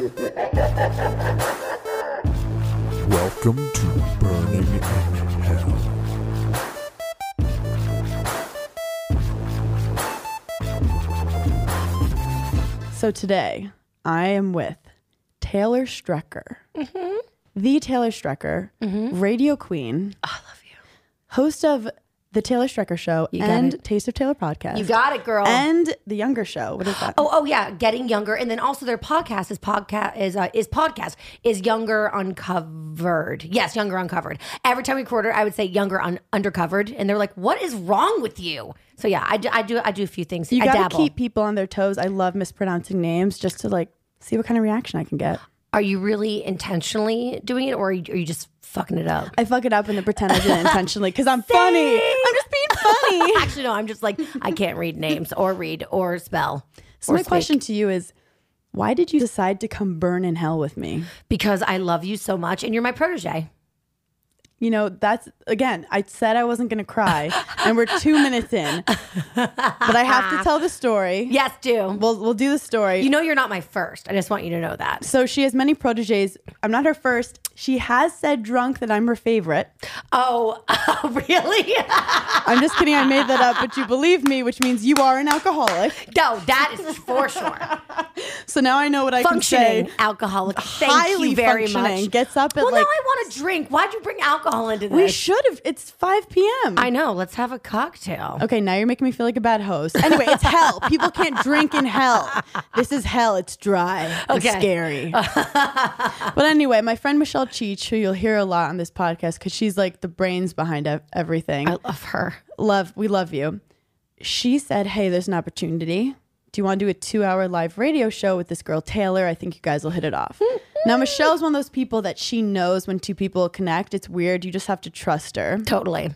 Welcome to Berning in Hell. So today, I am with Taylor Strecker, mm-hmm. the Taylor Strecker, mm-hmm. radio queen, oh, I love you. host of the Taylor Strecker Show got and it. Taste of Taylor podcast. You got it, girl. and the Younger Show. What is that? Oh, oh yeah, getting younger, and then also their podcast is podcast is uh, is podcast is younger uncovered. Yes, younger uncovered. Every time we record I would say younger un- undercovered, and they're like, "What is wrong with you?" So yeah, I do, I do, I do a few things. you I gotta dabble. keep people on their toes. I love mispronouncing names just to like see what kind of reaction I can get. Are you really intentionally doing it, or are you, are you just fucking it up? I fuck it up and then pretend I did it intentionally because I'm funny. I'm just being funny. Actually, no. I'm just like I can't read names or read or spell. so or my speak. question to you is, why did you decide to come burn in hell with me? because I love you so much, and you're my protege. You know, that's again, I said I wasn't going to cry, and we're two minutes in. But I have to tell the story. Yes, do. We'll, we'll do the story. You know you're not my first. I just want you to know that. so she has many proteges. I'm not her first. She has said drunk that I'm her favorite. Oh, really? I'm just kidding. I made that up, but you believe me, which means you are an alcoholic. no, that is for sure. So now I know what I Functioning can say. alcoholic. Thank Highly you very functioning. much. Gets up at well, like now I want to drink. Why'd you bring alcohol into this? we should have. It's 5 p.m. I know. Let's have a cocktail. Okay, now you're making me feel like a bad host. Anyway, it's hell. People can't drink in hell. This is hell. It's dry. It's scary. but anyway, my friend Michelle Cheech, who you'll hear a lot on this podcast because she's like the brains behind ev- everything. I love her. love, we love you. She said, Hey, there's an opportunity. Do you want to do a two hour live radio show with this girl, Taylor? I think you guys will hit it off. now, Michelle's one of those people that she knows when two people connect. It's weird. You just have to trust her. Totally.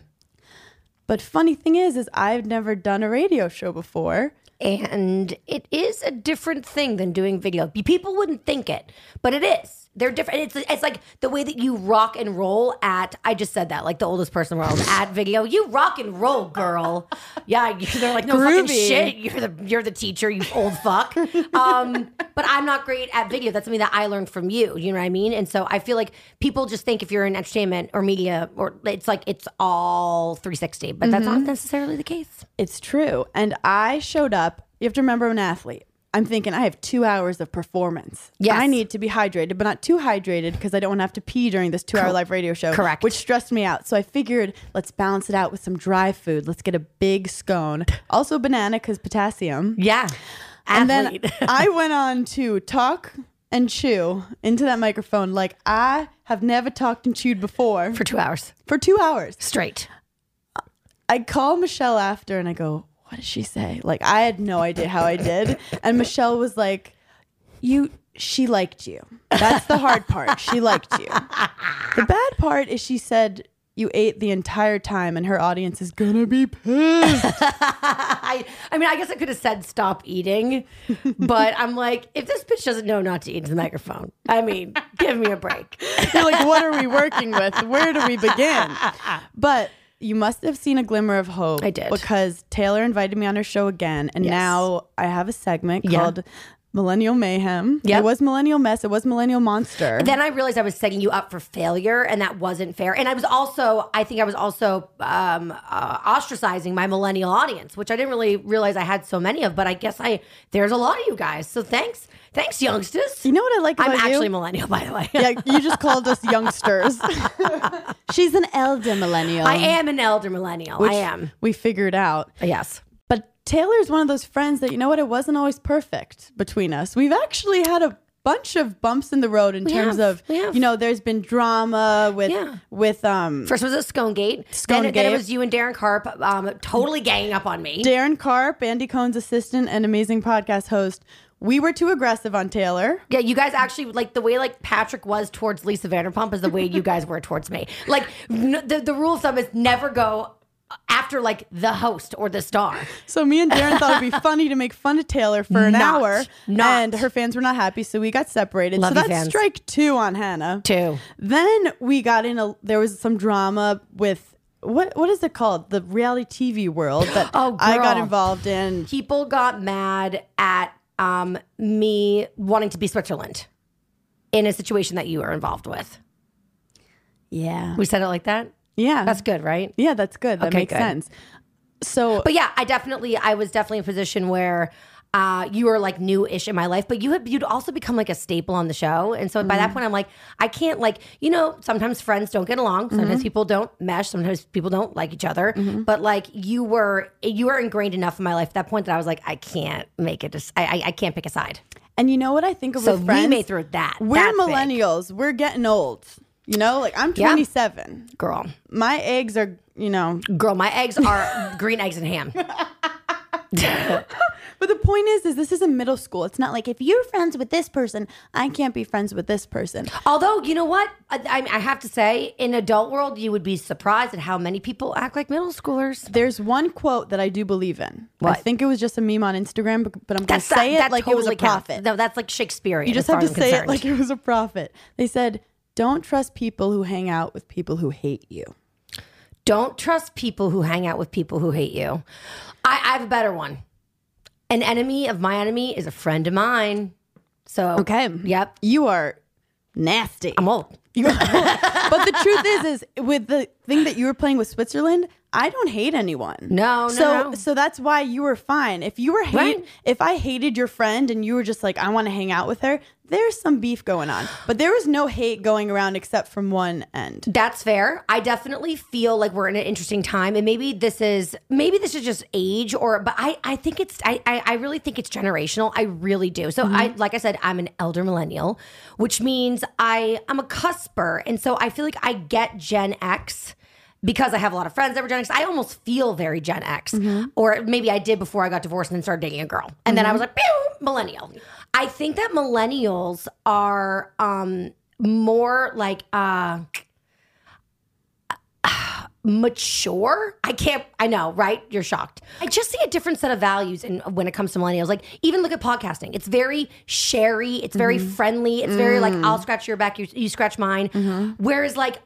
But funny thing is, is I've never done a radio show before. And it is a different thing than doing video. People wouldn't think it, but it is. They're different. It's it's like the way that you rock and roll at. I just said that like the oldest person in the world at video. You rock and roll, girl. Yeah, they're like no fucking Groovy. shit. You're the you're the teacher, you old fuck. Um, but I'm not great at video. That's something that I learned from you. You know what I mean? And so I feel like people just think if you're in entertainment or media or it's like it's all 360, but that's not necessarily the case. It's true. And I showed up. You have to remember, I'm an athlete. I'm thinking I have two hours of performance. Yes. I need to be hydrated, but not too hydrated because I don't want to have to pee during this two hour live radio show. Correct. Which stressed me out. So I figured let's balance it out with some dry food. Let's get a big scone. Also banana because potassium. Yeah. And then I went on to talk and chew into that microphone like I have never talked and chewed before for two hours for two hours. straight. I call Michelle after and I go, what did she say? Like I had no idea how I did. And Michelle was like, You she liked you. That's the hard part. She liked you. The bad part is she said you ate the entire time and her audience is gonna be pissed. I, I mean, I guess I could have said stop eating, but I'm like, if this bitch doesn't know not to eat into the microphone, I mean, give me a break. You're like, what are we working with? Where do we begin? But you must have seen a glimmer of hope. I did. Because Taylor invited me on her show again. And Yes. now I have a segment Yeah. called Millennial Mayhem. It was Millennial Mess. It was Millennial Monster. Then I realized I was setting you up for failure, and that wasn't fair. And I was also, I think I was also um, uh, ostracizing my millennial audience, which I didn't really realize I had so many of. But I guess I there's a lot of you guys. So thanks, thanks, youngsters. you know what I like I'm about actually you? millennial, by the way. yeah, you just called us youngsters. She's an elder millennial. I am an elder millennial. I am. We figured out. Yes. But Taylor's one of those friends that you know what? It wasn't always perfect between us. We've actually had a bunch of bumps in the road in terms have, of you know. There's been drama with Yeah. with um First was a Scone Gate. Scone then, then it was you and Daryn Carp um, totally ganging up on me. Daryn Carp, Andy Cohen's assistant and amazing podcast host. We were too aggressive on Taylor. Yeah, you guys actually like the way like Patrick was towards Lisa Vanderpump is the way you guys were towards me. Like n- the the rule of thumb is never go after like the host or the star. So me and Darren thought it'd be funny to make fun of Taylor for an Not. hour, Not. and her fans were not happy, so we got separated. Love so you, that's fans. strike two on Hannah. Two. Then we got in a. There was some drama with what what is it called? The reality TV world that Oh, I got girl. involved in. People got mad at um me wanting to be Switzerland. in a situation that you are involved with. Yeah. We said it like that. Yeah. That's good, right? yeah, that's good. That Okay, makes good. sense. So But yeah, I definitely, I was definitely in a position where uh, you were like new-ish in my life, but you had you'd also become like a staple on the show, and so by that mm. point, I'm like, I can't like, you know, sometimes friends don't get along, sometimes mm-hmm. people don't mesh, sometimes people don't like each other, mm-hmm. but like you were, you were ingrained enough in my life at that point that I was like, I can't make it, I, I, I can't pick a side. and you know what I think of So with friends? we made through that. We're That's big. millennials. We're getting old. You know, like I'm Yeah. 27. girl. My eggs are, you know, Girl, my eggs are green eggs and ham. But the point is, is this is a middle school. It's not like if you're friends with this person, I can't be friends with this person. Although, you know what? I, I have to say, in adult world, you would be surprised at how many people act like middle schoolers. There's one quote that I do believe in. I think it was just a meme on Instagram, but, but I'm going to say that, it that like it was a totally counts. prophet. No, that's like Shakespearean. you just have to say it like it was a prophet. They said, "Don't trust people who hang out with people who hate you." Don't trust people who hang out with people who hate you. I have a better one. An enemy of my enemy is a friend of mine. So Okay. Yep. You are nasty. I'm old. But the truth is, is with the thing that you were playing with Switzerland, I don't hate anyone. No, no, So, no. so that's why you were fine. If you were hate, Right. if I hated your friend and you were just like, I want to hang out with her, there's some beef going on. But there was no hate going around except from one end. That's fair. I definitely feel like we're in an interesting time, and maybe this is maybe this is just age, or but I I think it's I I, I really think it's generational. I really do. So I mm-hmm. like I said, I'm an elder millennial, which means I I'm a cusper, and so I feel like I get Gen X. Because I have a lot of friends that were Gen X, I almost feel very Gen X. Mm-hmm. Or maybe I did before I got divorced and then started dating a girl. And then I mm-hmm. was like, millennial. I think that millennials are um, more like uh, mature. I can't. I know, right? You're shocked. I just see a different set of values in when it comes to millennials. Like even look at podcasting. It's very sherry. It's very friendly. It's very like I'll scratch your back, you, you scratch mine. Whereas like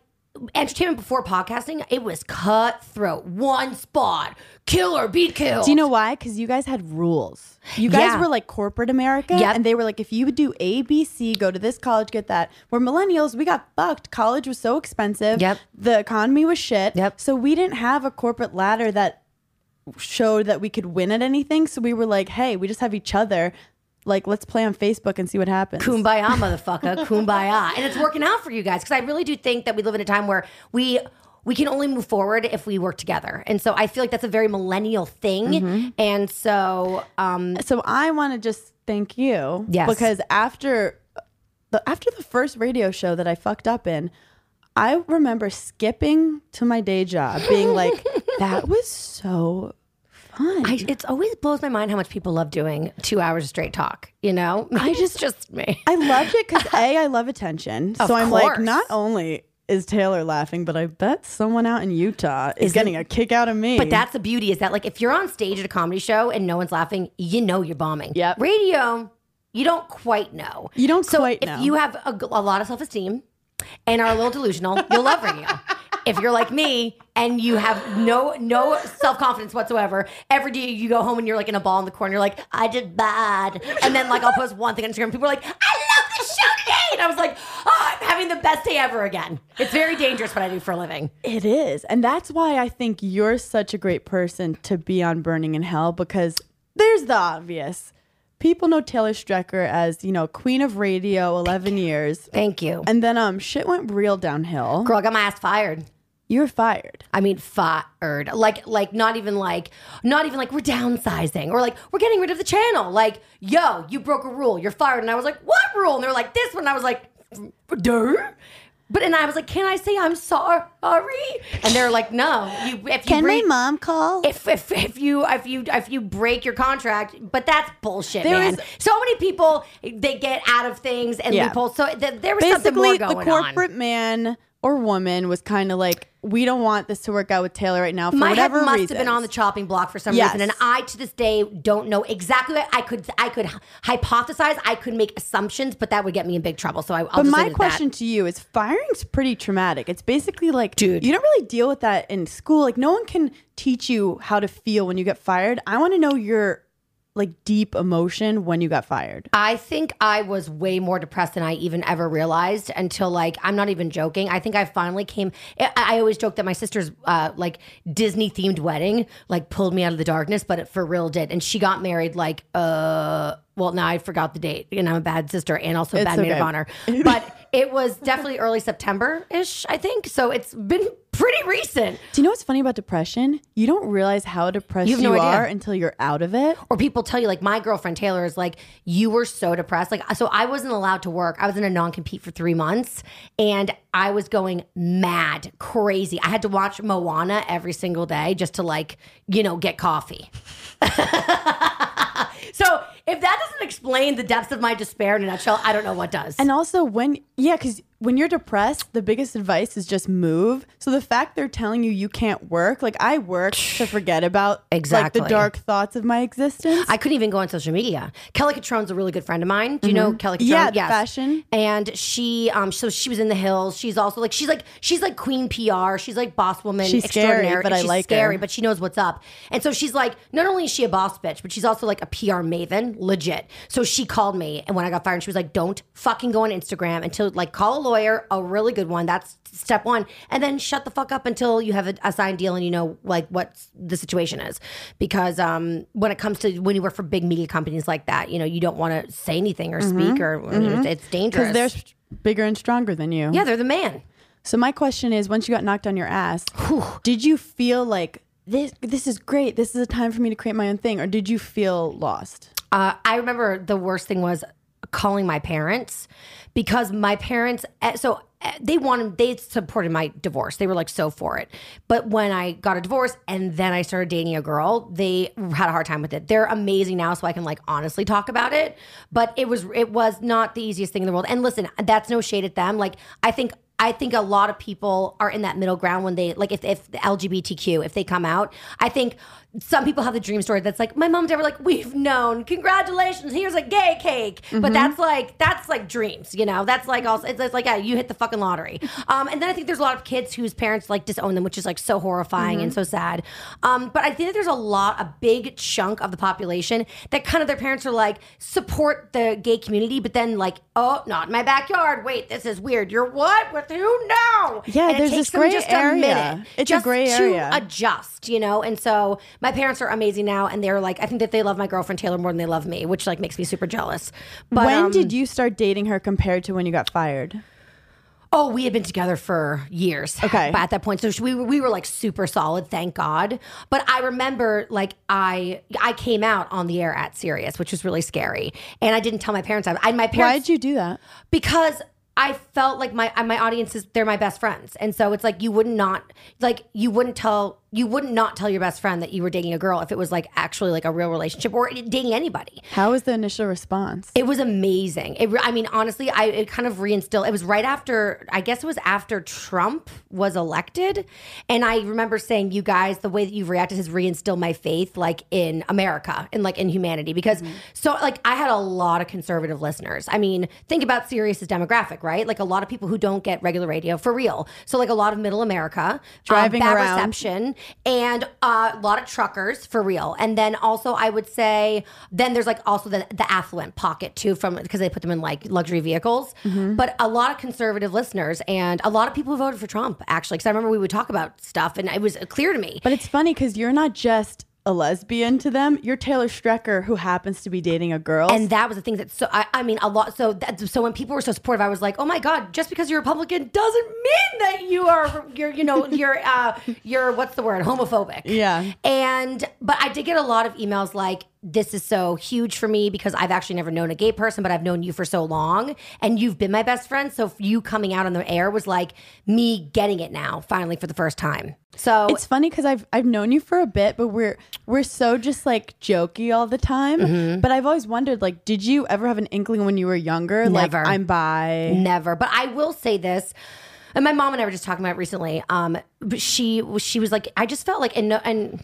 entertainment before podcasting, it was cutthroat. One spot, kill or be killed. Do you know why? Because you guys had rules. You guys Yeah. were like corporate America, Yep. and they were like, if you would do A, B, C, go to this college, get that. We're millennials. We got fucked. College was so expensive. Yep. The economy was shit. Yep. So we didn't have a corporate ladder that showed that we could win at anything. So we were like, hey, we just have each other. Like, let's play on Facebook and see what happens. Kumbaya, motherfucker. Kumbaya. And it's working out for you guys because I really do think that we live in a time where we we can only move forward if we work together. And so I feel like that's a very millennial thing. Mm-hmm. And so um so I want to just thank you. Yes. Because after the after the first radio show that I fucked up in, I remember skipping to my day job, being like, "That was so fun." I, it's always blows my mind how much people love doing two hours of straight talk. You know, I just just me. I loved it because a I love attention. So I'm like, not only is Taylor laughing, but I bet someone out in Utah is, getting a kick out of me. But that's the beauty is that like if you're on stage at a comedy show and no one's laughing, you know you're bombing. Yeah, Radio, you don't quite know. You don't so quite if know. you have a lot of self esteem and are a little delusional, you'll love radio. If you're like me and you have no no self confidence whatsoever, every day you go home and you're like in a ball in the corner, you're like, I did bad. And then like I'll post one thing on Instagram, people are like, I love this show today. And I was like, oh, I'm having the best day ever again. It's very dangerous what I do for a living. It is. And that's why I think you're such a great person to be on Berning in Hell because there's the obvious. People know Taylor Strecker as, you know, queen of radio, 11 years. Thank you. And then um shit went real downhill. Girl, I got my ass fired. You were fired. I mean, fired. Like, like not even like, not even like we're downsizing or like we're getting rid of the channel. Like, yo, you broke a rule. You're fired. And I was like, what rule? And they were like, this one. And I was like, duh. But and I was like, can I say I'm sorry? And they're like, no. You if you break, mom call? if, if if you if you if you break your contract, but that's bullshit, There man. is- so many people they get out of things and Yeah. loopholes. So th- there was something more Basically, going the on. corporate man or woman was kind of like, we don't want this to work out with Taylor right now for My head must reasons. have been on the chopping block for some Yes. reason, and I to this day don't know exactly. What I could I could hypothesize, I could make assumptions, but that would get me in big trouble. So I, I'll But just my leave it at question to you is firing's pretty traumatic. It's basically like Dude. you don't really deal with that in school. Like no one can teach you how to feel when you get fired. I want to know your like deep emotion when you got fired? I think I was way more depressed than I even ever realized until like I'm not even joking. I think I finally came. I, I always joke that my sister's uh, like Disney themed wedding like pulled me out of the darkness, but it for real did. And she got married like uh well now I forgot the date and I'm a bad sister and also a bad maid of honor, but it was definitely early September ish I think. So it's been pretty recent. Do you know what's funny about depression? You don't realize how depressed You you, no idea. are until you're out of it. or people tell you like my girlfriend Taylor is like you were so depressed like so I wasn't allowed to work I was in a non-compete for 3 months and I was going mad crazy I had to watch Moana every single day just to like you know get coffee so if that doesn't explain the depths of my despair in a nutshell I don't know what does. And also when yeah, because when you're depressed, the biggest advice is just move. So the fact they're telling you you can't work, like I work to forget about Exactly. like the dark thoughts of my existence. I couldn't even go on social media. Kelly Cutrone's a really good friend of mine. Do you know Kelly Catrone? Mm-hmm. Yeah, the fashion. And she, um, so she was in the hills. She's also like, she's like, she's like queen PR. She's like boss woman. She's scary, extraordinary. but I she's like scary, her. but she knows what's up. And so she's like, not only is she a boss bitch, but she's also like a PR maven, legit. So she called me, and when I got fired, she was like, "Don't fucking go on Instagram until like call a lawyer, a really good one. That's step one, and then shut the fuck up until you have a, a signed deal and you know like what the situation is. Because um, when it comes to when you work for big media companies like that, you know, you don't want to say anything or speak or it's dangerous. because they're bigger and stronger than you. yeah, they're the man. So my question is, once you got knocked on your ass, did you feel like this? This is great. This is a time for me to create my own thing, or did you feel lost? Uh, I remember the worst thing was calling my parents because my parents eh, so eh, they wanted they supported my divorce. They were like so for it. But when i got a divorce and then i started dating a girl they had a hard time with it. They're amazing now so i can like honestly talk about it. But it was it was not the easiest thing in the world. And listen that's no shade at them. Like i think I think a lot of people are in that middle ground when they like if if the LGBTQ if they come out. I think some people have the dream story that's like my mom and dad were like we've known. Congratulations. Here's a gay cake. But that's like that's like dreams you know? That's like also it's, it's like yeah you hit the fucking lottery. Um and then I think there's a lot of kids whose parents like disown them which is like so horrifying and so sad. Um but I think that there's a lot a big chunk of the population that kind of their parents are like support the gay community but then like oh not in my backyard. Wait this is weird. You're what? With who no Yeah, And there's this gray just area. a It's a just gray to area. adjust, you know? And so my parents are amazing now and they're like I think that they love my girlfriend Taylor more than they love me, which like makes me super jealous. But when um, did you start dating her compared to when you got fired? Oh, we had been together for years. Okay. But at that point, so we were, we were like super solid, thank God. But I remember like I I came out on the air at Sirius, which was really scary, and I didn't tell my parents. I, I my parents. Why did you do that? because I felt like my my audience is they're my best friends, and so it's like you would not like you wouldn't tell you wouldn't not tell your best friend that you were dating a girl if it was like actually like a real relationship or dating anybody. How was the initial response? It was amazing. It, I mean, honestly, I it kind of reinstilled. It was right after, I guess it was after Trump was elected, and I remember saying, "You guys, the way that you've reacted has reinstilled my faith, like in America and like in humanity." Because so, like, I had a lot of conservative listeners. I mean, think about Sirius's demographic, right? Like a lot of people who don't get regular radio for real. So, like a lot of Middle America, Driving um, bad around. reception and uh, a lot of truckers for real. And then also, I would say, then there's like also the, the affluent pocket too, from because they put them in like luxury vehicles. Mm-hmm. But a lot of conservative listeners and a lot of people who voted for Trump actually. Because I remember we would talk about stuff and it was clear to me. But it's funny because you're not just a lesbian to them. You're Taylor Strecker, who happens to be dating a girl. And that was the thing that so I, I mean a lot so that so when people were so supportive I was like oh my god just because you're Republican doesn't mean that you are you're you know you're uh you're what's the word homophobic Yeah. and but I did get a lot of emails like this is so huge for me because I've actually never known a gay person but I've known you for so long and you've been my best friend so you coming out on the air was like me getting it now finally for the first time so it's funny because I've I've known you for a bit, but we're we're so just like jokey all the time. Mm-hmm. But I've always wondered, like, did you ever have an inkling when you were younger, like Never. I'm bi? Never. But I will say this. And my mom and I were just talking about it recently. Um, but she she was like, I just felt like, and no, and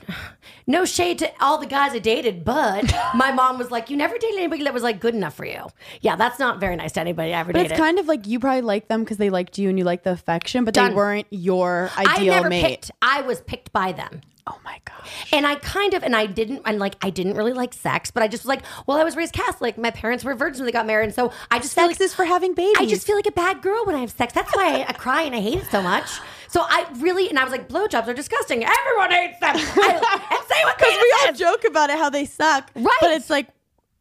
no shade to all the guys I dated, but my mom was like, you never dated anybody that was like good enough for you. Yeah, that's not very nice to anybody I ever But dated. it's kind of like you probably liked them because they liked you and you liked the affection, but Done. they weren't your I ideal never mate. picked. I was picked by them. Oh my gosh. And I kind of, and I didn't, and like, I didn't really like sex, but I just was like, well, I was raised Catholic. My parents were virgins when they got married. And so I just feel Sex like, is for having babies. I just feel like a bad girl when I have sex. That's why I, I cry and I hate it so much. So I really, and I was like, blowjobs are disgusting. Everyone hates them. I, and say what because we all is. joke about it how they suck. Right. But it's like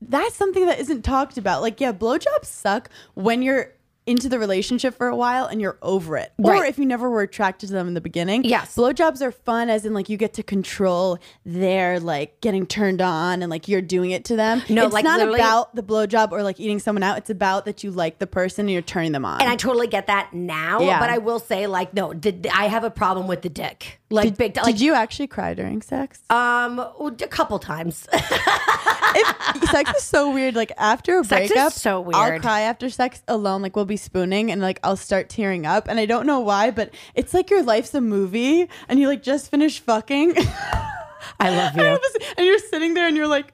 that's something that isn't talked about. Like, yeah, blowjobs suck when you're into the relationship for a while and you're over it. Right. Or if you never were attracted to them in the beginning. Yes. Blowjobs are fun as in like you get to control their like getting turned on and like you're doing it to them. No, it's like, not about the blowjob or like eating someone out. It's about that you like the person and you're turning them on. And I totally get that now, Yeah. but I will say, like, no, the, I have a problem with the dick. Like, big, like, Did you actually cry during sex? um, a couple times. If- sex is so weird. Like after a Sex breakup, so weird. I'll cry after sex alone. Like we'll be spooning and like I'll start tearing up, and I don't know why, but it's like your life's a movie, and you like just finished fucking. I love And all of a sudden- and you're sitting there and you're like,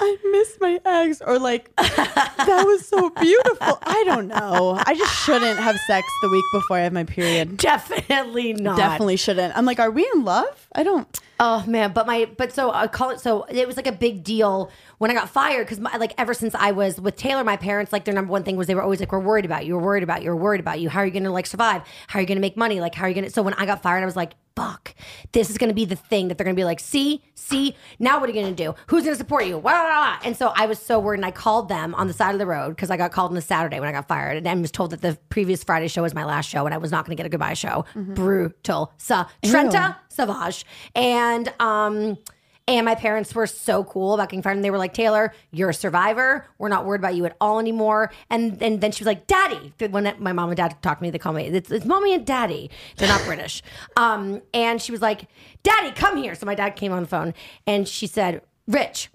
I miss my ex, or like, that was so beautiful. I don't know. I just shouldn't have sex the week before I have my period. Definitely not. Definitely shouldn't. I'm like, are we in love? I don't. Oh man, but my but so I call it so it was like a big deal when I got fired because like ever since I was with Taylor, my parents like their number one thing was they were always like we're worried about you, we're worried about you, we're worried about you. How are you going to like survive? How are you going to make money? Like how are you going to? So when I got fired, I was like, fuck, this is going to be the thing that they're going to be like, see, see, now what are you going to do? Who's going to support you? Blah, blah, blah. And so I was so worried, and I called them on the side of the road because I got called on a Saturday when I got fired, and I was told that the previous Friday show was my last show, and I was not going to get a goodbye show. Brutal, sa Trenta Savage, and um. And my parents were so cool about getting fired. And they were like, Taylor, you're a survivor. We're not worried about you at all anymore. And, and then she was like, Daddy. When my mom and dad talked to me, they call me, it's, it's mommy and daddy. They're not British. Um, and she was like, Daddy, come here. So my dad came on the phone and she said, Rich,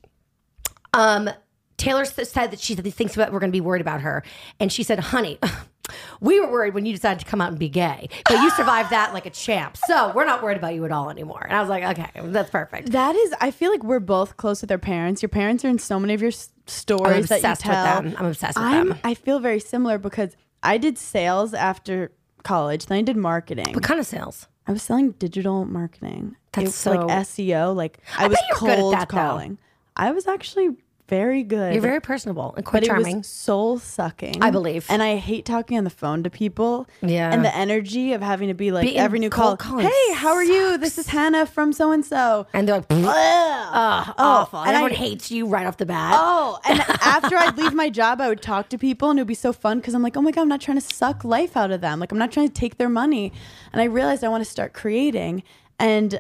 um, Taylor said that she thinks about we're going to be worried about her, and she said, "Honey, we were worried when you decided to come out and be gay, but you survived that like a champ. So we're not worried about you at all anymore." And I was like, "Okay, that's perfect." That is, I feel like we're both close with our parents. Your parents are in so many of your s- stories that you obsessed with tell. them. I'm obsessed with I'm, them. I feel very similar because I did sales after college, then I did marketing. What kind of sales? I was selling digital marketing. That's It so- like SEO. Like I, I was bet good at cold that, though. calling. I was actually very good. You're very personable and quite but charming. it was soul sucking. I believe. And I hate talking on the phone to people. Yeah. And the energy of having to be like Being every new call. Hey, how are you? This is Hannah from so and so. and they're like, "Ugh, oh, awful." And, and I- everyone hates you right off the bat. Oh, and after I'd leave my job, I would talk to people and it would be so fun because I'm like, oh my God, I'm not trying to suck life out of them. Like, I'm not trying to take their money. And I realized I want to start creating. And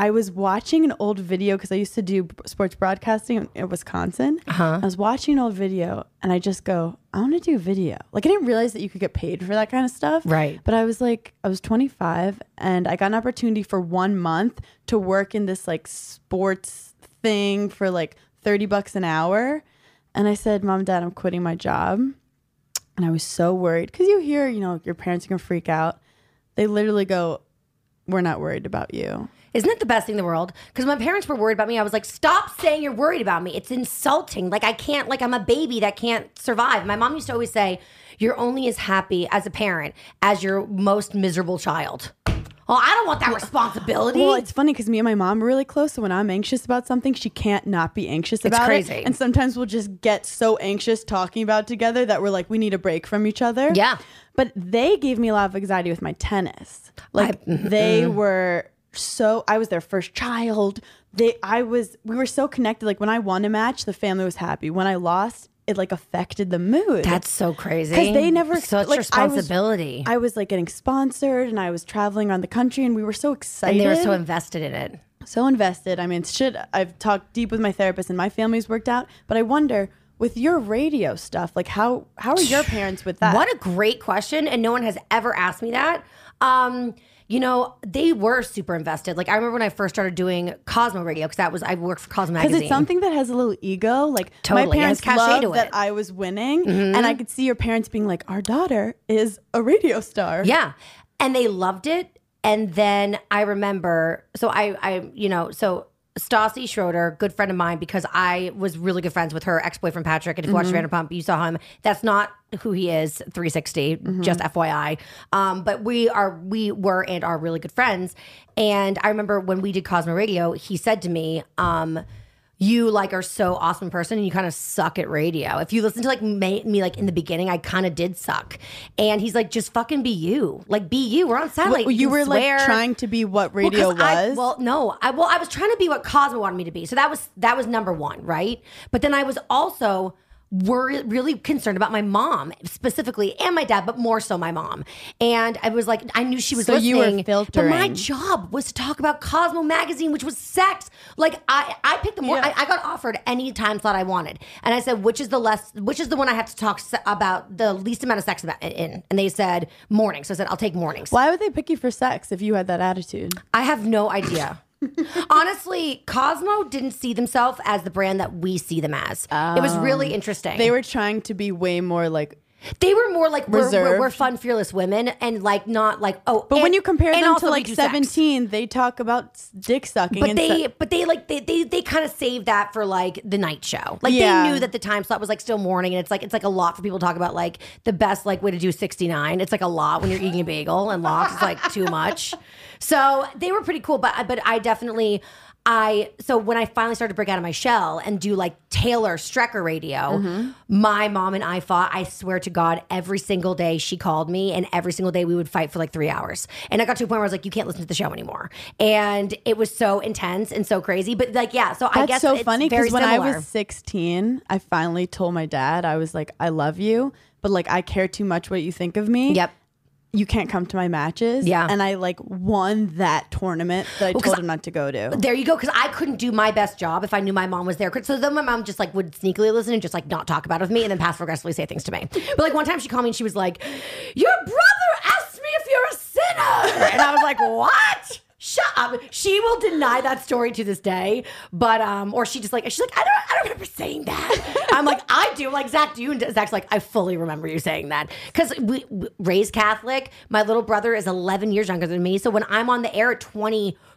I was watching an old video because I used to do sports broadcasting in- in Wisconsin. Uh-huh. I was watching an old video and I just go, I want to do video. Like, I didn't realize that you could get paid for that kind of stuff. Right. But I was like, I was 25 and I got an opportunity for one month to work in this like sports thing for like 30 bucks an hour. And I said, Mom, Dad, I'm quitting my job. And I was so worried because you hear, you know, your parents are going to freak out. They literally go, We're not worried about you. Isn't it the best thing in the world? Because my parents were worried about me. I was like, stop saying you're worried about me. It's insulting. Like, I can't, like, I'm a baby that can't survive. My mom used to always say, you're only as happy as a parent as your most miserable child. Well, I don't want that responsibility. Well, it's funny because me and my mom are really close. So when I'm anxious about something, she can't not be anxious about crazy. it. And sometimes we'll just get so anxious talking about it together that we're like, we need a break from each other. Yeah. But they gave me a lot of anxiety with my tennis. Like mm-hmm, they mm-hmm. were so I was their first child. They I was we were so connected. Like when I won a match, the family was happy. When I lost, it like affected the mood. That's so crazy. because they never such like, I was- responsibility, I was, like getting sponsored and I was traveling around the country and we were so excited. and they were so invested in it. so invested. I mean, shit, I've talked deep with my therapist and my family's worked out, but I wonder with your radio stuff, like how how are your parents with that? What a great question, and no one has ever asked me that. Um, you know, they were super invested. Like I remember when I first started doing Cosmo Radio because that was I worked for Cosmo Magazine. because it's something that has a little ego. Like Totally, my parents loved to it. Mm-hmm. that I was winning, and I could see your parents being like, "Our daughter is a radio star." Yeah. And they loved it. And then I remember, so I, I, you know, so Stassi Schroeder, good friend of mine, because I was really good friends with her ex boyfriend Patrick. And if you watch Vanderpump, you saw him. That's not who he is. 360, just FYI. Um, but we are, we were and are really good friends. And I remember when we did Cosmo Radio, he said to me, um, you like are so awesome person and you kind of suck at radio. If you listen to like me, me like in the beginning, I kind of did suck. And he's like, just fucking be you. Like be you. We're on satellite. you can were swear. like trying to be what radio I- was. well, no, I well, I was trying to be what Cosmo wanted me to be. So that was that was number one, right? But then I was also were really concerned about my mom specifically and my dad, but more so my mom. And I was like, I knew she was So you were listening. But my job was to talk about Cosmo magazine, which was sex. Like I, I picked the more. Yeah. I, I got offered any time slot I wanted, and I said, which is the less, which is the one I have to talk se- about the least amount of sex about in. And they said morning. So I said, I'll take mornings. Why would they pick you for sex if you had that attitude? I have no idea. Honestly, Cosmo didn't see themselves as the brand that we see them as. it was really oh. interesting. Oh. They were trying to be way more like. They were more like we're, we're, Reserved. we're fun, fearless women, and like not like oh. But when you compare and them also to we like do sex. seventeen, they talk about s- dick sucking. But and they, se- but they like they they, they kind of saved that for like the night show. Like Yeah. they knew that the time slot was like still morning, and it's like it's like a lot for people to talk about like the best like way to do sixty nine. It's like a lot when you're eating a bagel, and lots is like too much. So they were pretty cool, but but I definitely. I so when I finally started to break out of my shell and do like Taylor Strecker radio, Mm-hmm. my mom and I fought. I swear to God, every single day she called me, and every single day we would fight for like three hours. And I got to a point where I was like, "You can't listen to the show anymore," and it was so intense and so crazy. But like, yeah, so I guess so it's funny because when I was 16, I finally told my dad, I was like, I love you, but like, I care too much what you think of me. Yep. You can't come to my matches. Yeah. And I like won that tournament that I 'cause told him not to go to. There you go. Because I couldn't do my best job if I knew my mom was there. So then my mom just like would sneakily listen and just like not talk about it with me and then passive aggressively say things to me. But like one time she called me and she was like, "Your brother asked me if you're a sinner," and I was like, "What?" Shut up. She will deny that story to this day, but um, or she just like she's like I don't I don't remember saying that. I'm like I do. Like Zach, do you? And Zach's like I fully remember you saying that because we, we raised Catholic. My little brother is 11 years younger than me, so when I'm on the air at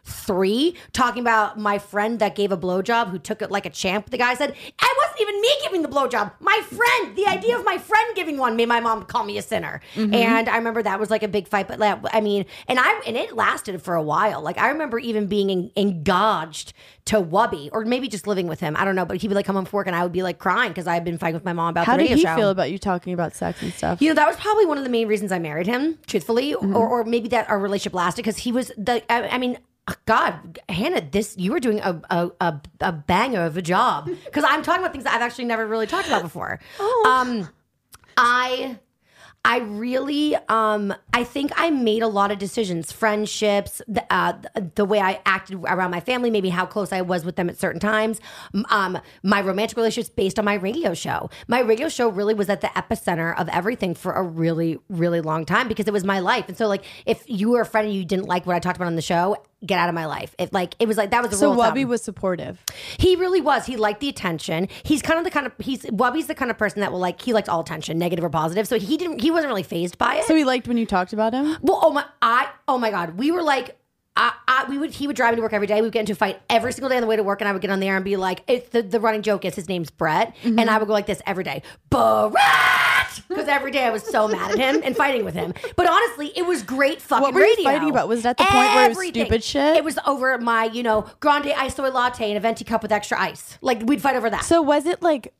23 talking about my friend that gave a blowjob who took it like a champ, the guy said it wasn't even me giving the blowjob. My friend. The idea of my friend giving one made my mom call me a sinner, and I remember that was like a big fight. But like, I mean, and I and it lasted for a while. Like I remember even being en- engaged to Wubby, or maybe just living with him. I don't know, but he would like come home from work, and I would be like crying because I had been fighting with my mom about How the did he show. feel about you talking about sex and stuff? You know, that was probably one of the main reasons I married him, truthfully, Mm-hmm. or, or maybe that our relationship lasted because he was the. I, I mean, God, Hannah, this you were doing a a, a, a banger of a job because I'm talking about things that I've actually never really talked about before. Oh. Um, I. I really, um, I think I made a lot of decisions, friendships, the, uh, the, the way I acted around my family, maybe how close I was with them at certain times, um, my romantic relationships based on my radio show. My radio show really was at the epicenter of everything for a really, really long time because it was my life. And so, like, if you were a friend and you didn't like what I talked about on the show, get out of my life. It like it was like that was the So rule. thumb. Wubby was supportive. He really was. He liked the attention. He's kind of the kind of he's Wubby's the kind of person that will like he likes all attention, negative or positive. So he didn't he wasn't really phased by it. So he liked when you talked about him. well, oh my I oh my god, we were like. I, I, we would he would drive me to work every day. We would get into a fight every single day on the way to work, and I would get on there and be like, "It's the, the running joke is his name's Brett," Mm-hmm. and I would go like this every day, Brett, because every day I was so mad at him and fighting with him. But honestly, it was great fucking What were you radio. fighting about? Was it at the point where it was Everything. stupid shit? It was over my you know grande iced soy latte and a venti cup with extra ice. Like we'd fight over that. So was it like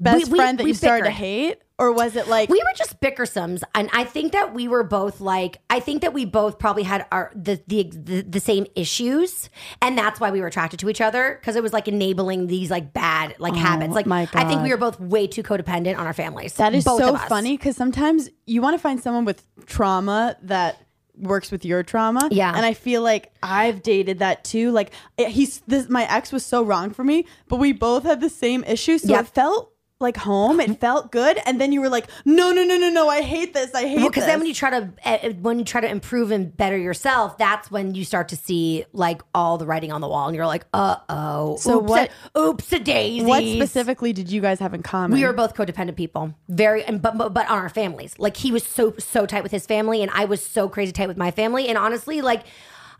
best we- friend that we you started to hate, or was it like we were just bickersomes and i think that we were both like i think that we both probably had our the the the, the same issues and that's why we were attracted to each other because it was like enabling these like bad like oh habits like Oh my i think we were both way too codependent on our families That is so funny because sometimes you want to find someone with trauma that works with your trauma. Yeah. And I feel like I've dated that too. Like eh, he's this my ex was so wrong for me, but we both had the same issue. So Yep. it felt like home. It felt good. And then you were like, no, no, no, no, no. I hate this. I hate Well, because then when you try to uh, when you try to improve and better yourself that's when you start to see like all the writing on the wall and you're like uh-oh So oops what- oops a daisy what specifically did you guys have in common? We were both codependent people, very, and but, but but on our families. Like he was so so tight with his family, and I was so crazy tight with my family. And honestly, like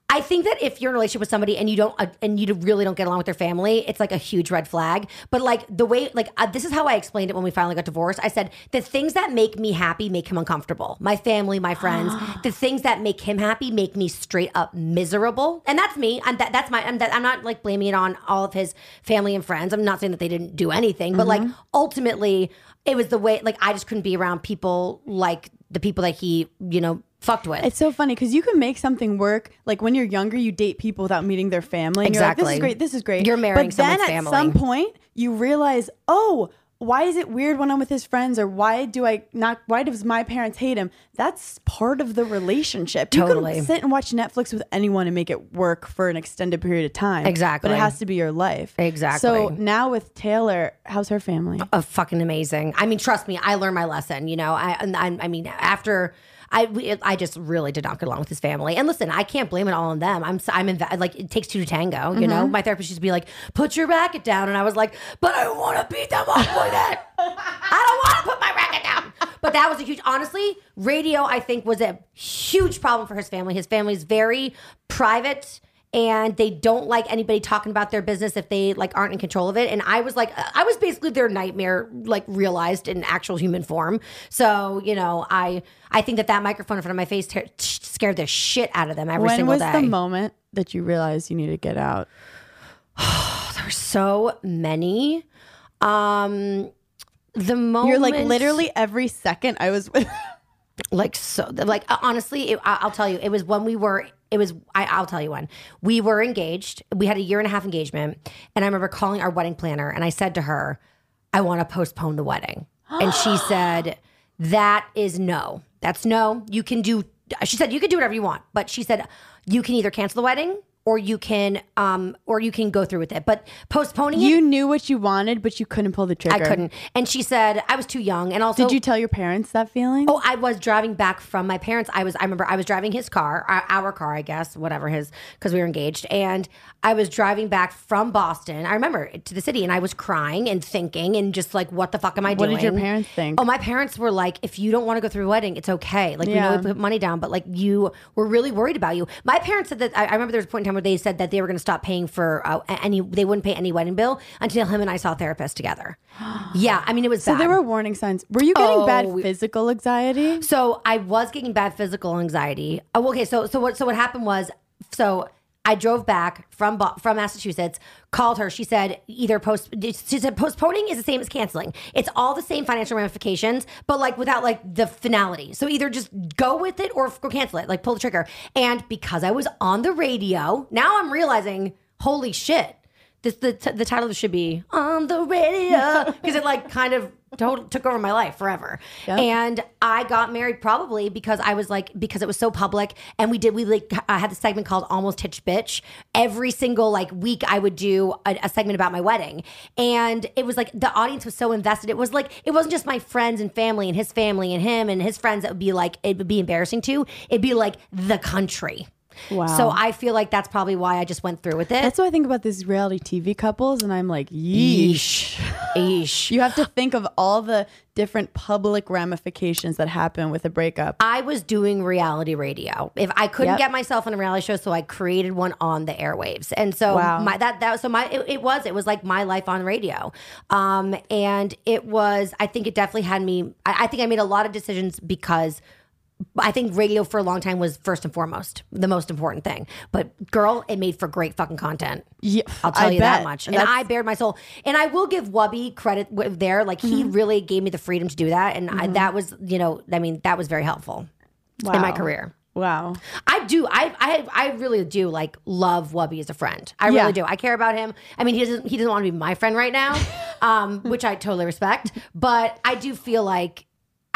I think that if you're in a relationship with somebody and you don't uh, and you really don't get along with their family, it's like a huge red flag. But like the way, like uh, this is how I explained it when we finally got divorced. I said the things that make me happy make him uncomfortable. My family, my friends. the things that make him happy make me straight up miserable. And that's me. And that, that's my. I'm, that, I'm not like blaming it on all of his family and friends. I'm not saying that they didn't do anything, but like ultimately, it was the way. Like I just couldn't be around people like the people that he, you know, fucked with. It's so funny because you can make something work. Like when you're younger, you date people without meeting their family. And You're like, this is great. This is great. You're marrying But then someone's at family. some point, you realize, oh, why is it weird when I'm with his friends, or why do I not? Why does my parents hate him? That's part of the relationship. Totally. You can sit and watch Netflix with anyone and make it work for an extended period of time. Exactly. But it has to be your life. Exactly. So now with Taylor, how's her family? uh, fucking amazing. I mean, trust me, I learned my lesson. You know, I I, I mean, after I we, I just really did not get along with his family. And listen, I can't blame it all on them. I'm I'm inv- like it takes two to tango. You know, mm-hmm. my therapist used to be like, "Put your racket down," and I was like, "But I want to beat them up with it. I don't want to put my racket down." But that was a huge. Honestly, radio I think was a huge problem for his family. His family's very private and they don't like anybody talking about their business if they like aren't in control of it and i was like i was basically their nightmare like realized in actual human form so you know i i think that that microphone in front of my face ter- scared the shit out of them every when single was the moment that you realized you need to get out? there's so many um the moment You're like literally every second I was with. Like so like uh, honestly it, I- i'll tell you it was when we were it was I, i'll tell you when. We were engaged. We had a year and a half engagement. And i remember calling our wedding planner and i said to her i want to postpone the wedding. And she said that is no. That's no. You can do she said you can do whatever you want. But she said you can either cancel the wedding or you can um or you can go through with it but postponing it You knew what you wanted, but you couldn't pull the trigger. i couldn't and she said i was too young and also Did you tell your parents that feeling? Oh, I was driving back from my parents. I was, I remember I was driving his car, our, our car, I guess, whatever his, because we were engaged. And I was driving back from Boston. I remember to the city and I was crying and thinking and just like, what the fuck am I doing? What doing? did your parents think? Oh, my parents were like, if you don't want to go through a wedding, it's okay. Like, we know Yeah. we put money down, but like, you were really worried about you. My parents said that, I, I remember there was a point in time where they said that they were going to stop paying for uh, any, they wouldn't pay any wedding bill until him and I saw a therapist together. yeah. I mean, it was so bad. there were warning signs. Were you getting Oh, bad physical anxiety? So I was getting bad physical anxiety. Oh, okay. So so what so what happened was so I drove back from from Massachusetts, called her. She said either post. She said postponing is the same as canceling. It's all the same financial ramifications, but like without like the finality. So either just go with it or go cancel it. Like pull the trigger. And because I was on the radio, now I'm realizing, holy shit. This, the, the title should be on the radio because it like kind of total, took over my life forever. And I got married probably because I was like because it was so public and we did we like I had a segment called Almost Hitch Bitch. Every single like week I would do a, a segment about my wedding. And it was like the audience was so invested. It was like it wasn't just my friends and family and his family and him and his friends that would be like it would be embarrassing to. It'd be like the country. Wow. So I feel like that's probably why I just went through with it. That's what I think about these reality TV couples, and I'm like, yeesh. Eesh. You have to think of all the different public ramifications that happen with a breakup. I was doing reality radio. If I couldn't Yep. get myself on a reality show, so I created one on the airwaves. And so Wow. my that that so my it, it was it was like my life on radio. Um and it was I think it definitely had me I, I think I made a lot of decisions because I think radio for a long time was first and foremost the most important thing. But girl, it made for great fucking content. Yeah, I'll tell I you that much. And That's- I bared my soul. And I will give Wubby credit w- there. Like he Mm-hmm. really gave me the freedom to do that. And I, that was, you know, I mean, that was very helpful in my Wow. career. Wow. I do. I, I I really do like love Wubby as a friend. I Yeah. really do. I care about him. I mean, he doesn't he doesn't want to be my friend right now, um, which I totally respect. But I do feel like.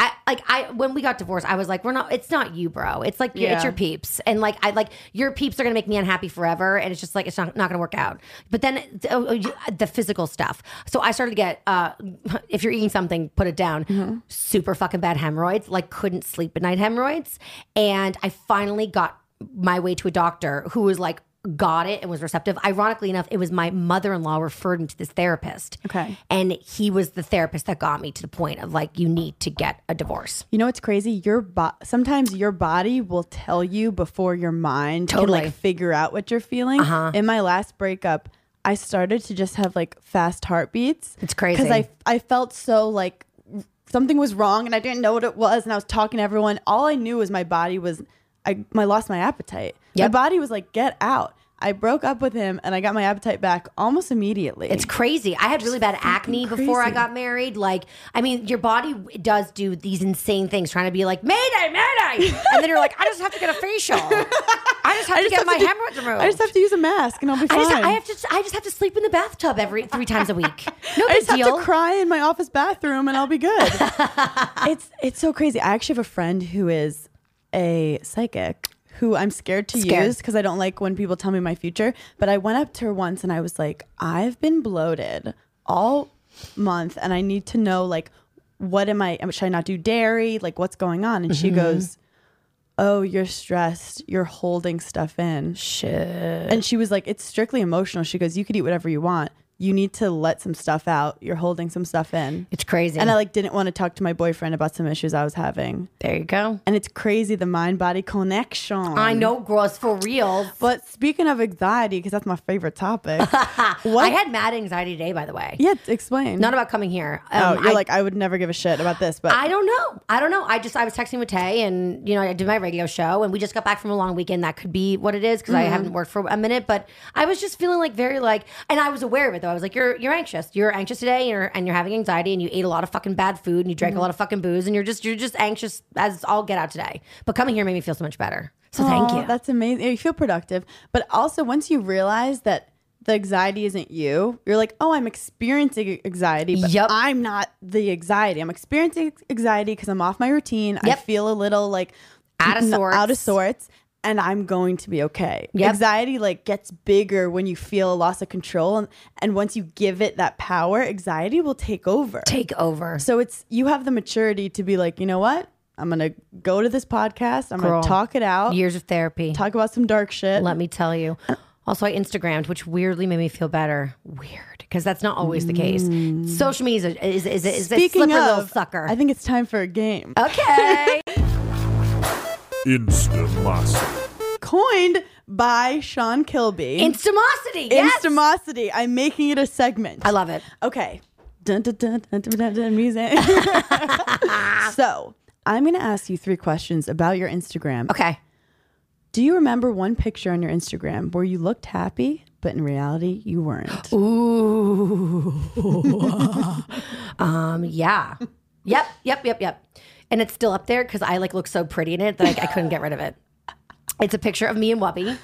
I, like I when we got divorced, I was like, we're not. It's not you, bro. It's like it's Yeah. your peeps, and like I like your peeps are gonna make me unhappy forever, and it's just like it's not, not gonna work out. But then oh, oh, you- the physical stuff. So I started to get uh, if you're eating something, put it down. Super fucking bad hemorrhoids. Like couldn't sleep at night hemorrhoids, and I finally got my way to a doctor who was like got it and was receptive. Ironically enough, it was my mother in law referred me to this therapist. Okay. And he was the therapist that got me to the point of like, you need to get a divorce. You know what's crazy? Your bo- sometimes your body will tell you before your mind Totally. can like figure out what you're feeling. Uh-huh. In my last breakup, I started to just have like fast heartbeats. It's crazy. because I I felt so like something was wrong and I didn't know what it was and I was talking to everyone. All I knew was my body was I I lost my appetite. My body was like get out. I broke up with him and I got my appetite back almost immediately. It's crazy. I had really bad acne before I got married. Like, I mean, your body does do these insane things, trying to be like Mayday, Mayday, and then you're like, I just have to get a facial. I just have I to just get have my to hemorrhoids removed. I just have to use a mask and I'll be I fine. just, I have to. I just have to sleep in the bathtub every three times a week. No I big just have to cry in my office bathroom and I'll be good. it's it's so crazy. I actually have a friend who is a psychic who I'm scared to Scared. use because I don't like when people tell me my future. But I went up to her once and I was like, I've been bloated all month and I need to know like what am I should I not do dairy? Like what's going on? And she Mm-hmm. goes, Oh, you're stressed. You're holding stuff in. Shit. And she was like, It's strictly emotional. She goes, You could eat whatever you want. You need to let some stuff out. You're holding some stuff in. It's crazy. And I like didn't want to talk to my boyfriend about some issues I was having. there you go. And it's crazy the mind body connection. I know, gross for real. But speaking of anxiety, because that's my favorite topic. what? I had mad anxiety today, by the way. yeah, explain. Not about coming here. oh, Um, you're I- like I would never give a shit about this, but I don't know. I don't know. I just I was texting with Tay, and you know I did my radio show, and we just got back from a long weekend. That could be what it is because I Mm-hmm. haven't worked for a minute, but I was just feeling like very like, and I was aware of it though. I was like, you're you're anxious. You're anxious today, and you're and you're having anxiety, and you ate a lot of fucking bad food, and you Mm-hmm. drank a lot of fucking booze, and you're just you're just anxious as all get out today. But coming here made me feel so much better. So thank you. That's amazing. You feel productive. But also, once you realize that the anxiety isn't you, you're like, oh, I'm experiencing anxiety, but Yep. I'm not the anxiety. I'm experiencing anxiety because I'm off my routine. I feel a little like Out of sorts. Out of sorts. And I'm going to be okay. Yep. Anxiety like gets bigger when you feel a loss of control, and, and once you give it that power, anxiety will take over. Take over. So it's you have the maturity to be like, you know what? I'm gonna go to this podcast. I'm Girl. gonna talk it out Years of therapy. talk about some dark shit. Let me tell you. Also, I Instagrammed, which weirdly made me feel better. Weird, because that's not always the case. Social media is a, is, is, is a Mm. Speaking slippery little sucker. I think it's time for a game. okay. Instamasi. Coined by Sean Kilby. Instamosity. Yes. Instamosity. I'm making it a segment. I love it. Okay. Dun, dun, dun, dun, dun, dun, dun, music. so I'm gonna ask you three questions about your Instagram. Okay. Do you remember one picture on your Instagram where you looked happy, but in reality you weren't? Ooh. um. Yeah. Yep. Yep. Yep. Yep. And it's still up there because I like look so pretty in it that I, I couldn't get rid of it. It's a picture of me and Wubby,